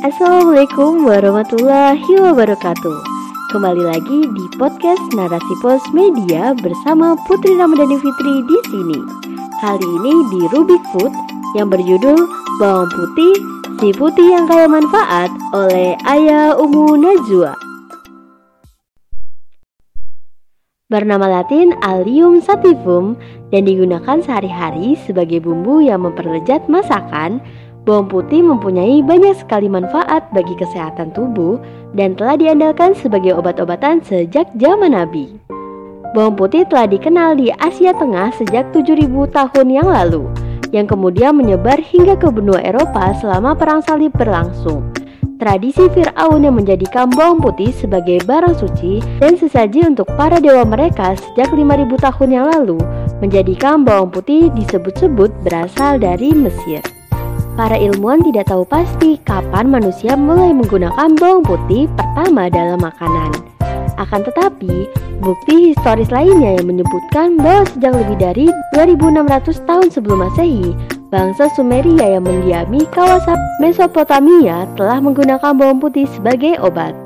Assalamualaikum warahmatullahi wabarakatuh. Kembali lagi di podcast Narasi Pos Media bersama Putri Ramadhani Fitri di sini. Kali ini di Rubik Food yang berjudul Bawang Putih, Si Putih yang Kaya Manfaat oleh Ayah Umu Najwa. Bernama latin Allium sativum dan digunakan sehari-hari sebagai bumbu yang memperlejat masakan, bawang putih mempunyai banyak sekali manfaat bagi kesehatan tubuh dan telah diandalkan sebagai obat-obatan sejak zaman Nabi. Bawang putih telah dikenal di Asia Tengah sejak 7000 tahun yang lalu, yang kemudian menyebar hingga ke benua Eropa selama Perang Salib berlangsung. Tradisi Fir'aun yang menjadikan bawang putih sebagai barang suci dan sesaji untuk para dewa mereka sejak 5000 tahun yang lalu menjadikan bawang putih disebut-sebut berasal dari Mesir. Para ilmuwan tidak tahu pasti kapan manusia mulai menggunakan bawang putih pertama dalam makanan. Akan tetapi, bukti historis lainnya yang menyebutkan bahwa sejak lebih dari 2600 tahun sebelum Masehi, Bangsa Sumeria yang mendiami kawasan Mesopotamia telah menggunakan bawang putih sebagai obat.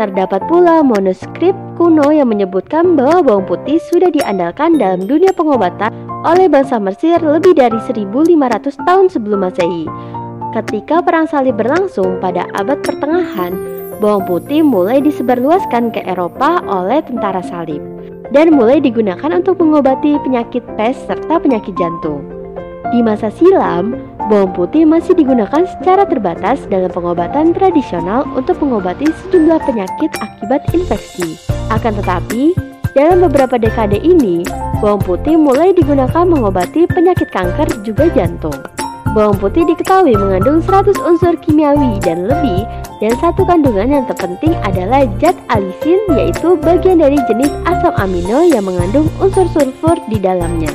Terdapat pula manuskrip kuno yang menyebutkan bahwa bawang putih sudah diandalkan dalam dunia pengobatan oleh bangsa Mesir lebih dari 1500 tahun sebelum Masehi. Ketika perang salib berlangsung pada abad pertengahan, bawang putih mulai disebarluaskan ke Eropa oleh tentara salib dan mulai digunakan untuk mengobati penyakit pes serta penyakit jantung. Di masa silam, bawang putih masih digunakan secara terbatas dalam pengobatan tradisional untuk mengobati sejumlah penyakit akibat infeksi. Akan tetapi, dalam beberapa dekade ini, bawang putih mulai digunakan mengobati penyakit kanker juga jantung. Bawang putih diketahui mengandung 100 unsur kimiawi dan lebih, dan satu kandungan yang terpenting adalah zat alisin yaitu bagian dari jenis asam amino yang mengandung unsur sulfur di dalamnya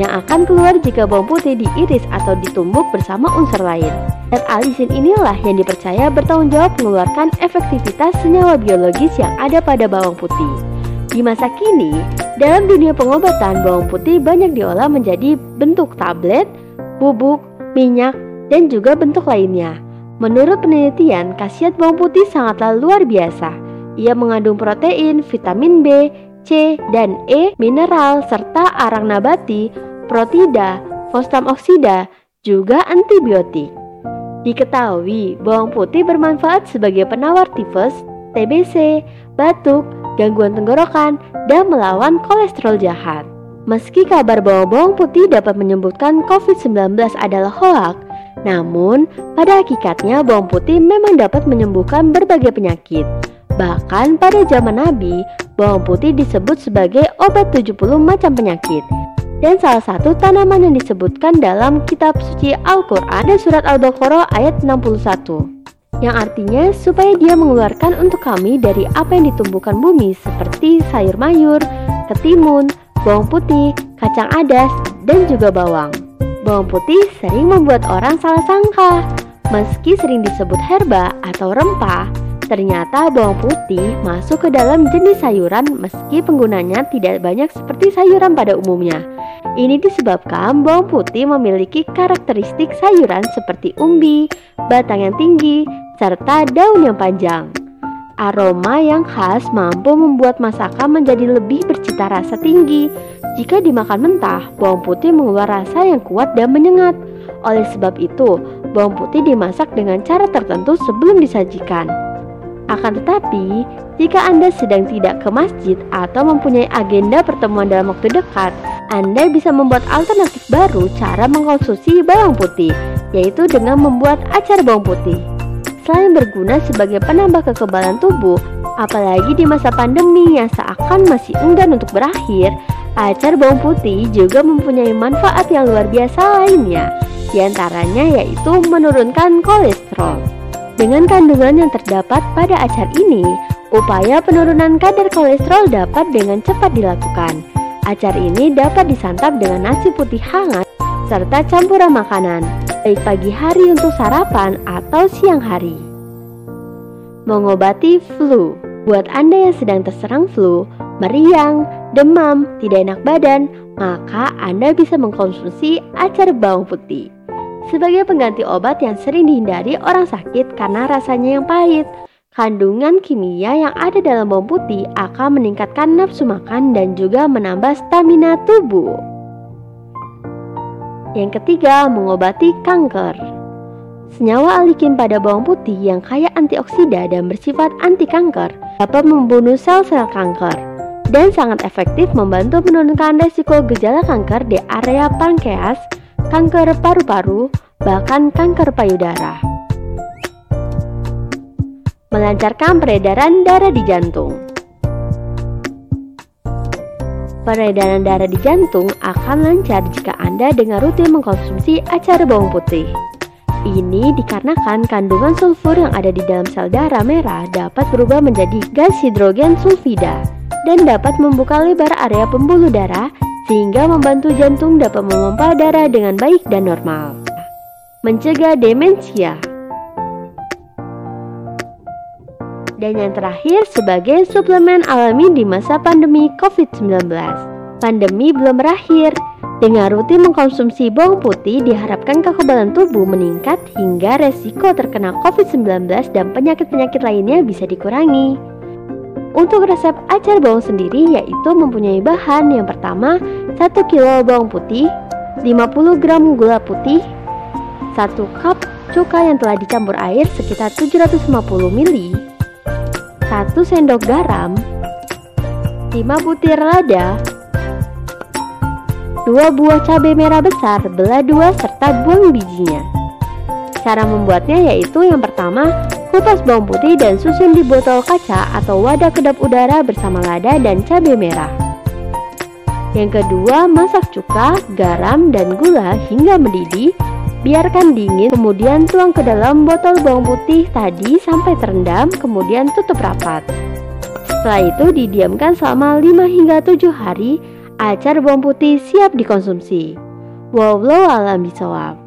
yang akan keluar jika bawang putih diiris atau ditumbuk bersama unsur lain. Zat alisin inilah yang dipercaya bertanggung jawab mengeluarkan efektivitas senyawa biologis yang ada pada bawang putih. Di masa kini, dalam dunia pengobatan bawang putih banyak diolah menjadi bentuk tablet, bubuk, minyak, dan juga bentuk lainnya. Menurut penelitian, khasiat bawang putih sangatlah luar biasa. Ia mengandung protein, vitamin B, C, dan E, mineral, serta arang nabati, protida, fosfam oksida, juga antibiotik. Diketahui, bawang putih bermanfaat sebagai penawar tifus, TBC, batuk, gangguan tenggorokan, dan melawan kolesterol jahat. Meski kabar bahwa bawang putih dapat menyembuhkan COVID-19 adalah hoak, namun pada hakikatnya bawang putih memang dapat menyembuhkan berbagai penyakit. Bahkan pada zaman Nabi, bawang putih disebut sebagai obat 70 macam penyakit. Dan salah satu tanaman yang disebutkan dalam kitab suci Al-Quran dan surat Al-Baqarah ayat 61 yang artinya supaya dia mengeluarkan untuk kami dari apa yang ditumbuhkan bumi seperti sayur mayur, ketimun, bawang putih, kacang adas, dan juga bawang. Bawang putih sering membuat orang salah sangka. Meski sering disebut herba atau rempah, Ternyata bawang putih masuk ke dalam jenis sayuran meski penggunanya tidak banyak seperti sayuran pada umumnya. Ini disebabkan bawang putih memiliki karakteristik sayuran seperti umbi, batang yang tinggi, serta daun yang panjang. Aroma yang khas mampu membuat masakan menjadi lebih bercita rasa tinggi. Jika dimakan mentah, bawang putih mengeluarkan rasa yang kuat dan menyengat. Oleh sebab itu, bawang putih dimasak dengan cara tertentu sebelum disajikan. Akan tetapi, jika Anda sedang tidak ke masjid atau mempunyai agenda pertemuan dalam waktu dekat, Anda bisa membuat alternatif baru cara mengkonsumsi bawang putih, yaitu dengan membuat acar bawang putih. Selain berguna sebagai penambah kekebalan tubuh, apalagi di masa pandemi yang seakan masih enggan untuk berakhir, acar bawang putih juga mempunyai manfaat yang luar biasa lainnya, di antaranya yaitu menurunkan kolesterol. Dengan kandungan yang terdapat pada acar ini, upaya penurunan kadar kolesterol dapat dengan cepat dilakukan. Acar ini dapat disantap dengan nasi putih hangat serta campuran makanan, baik pagi hari untuk sarapan atau siang hari. Mengobati flu Buat Anda yang sedang terserang flu, meriang, demam, tidak enak badan, maka Anda bisa mengkonsumsi acar bawang putih. sebagai pengganti obat yang sering dihindari orang sakit karena rasanya yang pahit. Kandungan kimia yang ada dalam bawang putih akan meningkatkan nafsu makan dan juga menambah stamina tubuh. Yang ketiga, mengobati kanker. Senyawa alikin pada bawang putih yang kaya antioksida dan bersifat anti kanker dapat membunuh sel-sel kanker dan sangat efektif membantu menurunkan resiko gejala kanker di area pankreas, kanker paru-paru, bahkan kanker payudara melancarkan peredaran darah di jantung. Peredaran darah di jantung akan lancar jika Anda dengan rutin mengkonsumsi acar bawang putih. Ini dikarenakan kandungan sulfur yang ada di dalam sel darah merah dapat berubah menjadi gas hidrogen sulfida dan dapat membuka lebar area pembuluh darah sehingga membantu jantung dapat memompa darah dengan baik dan normal. Mencegah demensia Dan yang terakhir sebagai suplemen alami di masa pandemi COVID-19. Pandemi belum berakhir. Dengan rutin mengkonsumsi bawang putih diharapkan kekebalan tubuh meningkat hingga resiko terkena COVID-19 dan penyakit-penyakit lainnya bisa dikurangi. Untuk resep acar bawang sendiri yaitu mempunyai bahan yang pertama 1 kg bawang putih, 50 gram gula putih, 1 cup cuka yang telah dicampur air sekitar 750 ml, 1 sendok garam 5 butir lada 2 buah cabai merah besar belah 2 serta buang bijinya. Cara membuatnya yaitu yang pertama Kupas bawang putih dan susun di botol kaca atau wadah kedap udara bersama lada dan cabai merah. Yang kedua, masak cuka, garam, dan gula hingga mendidih Biarkan dingin, kemudian tuang ke dalam botol bawang putih tadi sampai terendam, kemudian tutup rapat. Setelah itu didiamkan selama 5 hingga 7 hari, acar bawang putih siap dikonsumsi. Wallahu alam bisawab.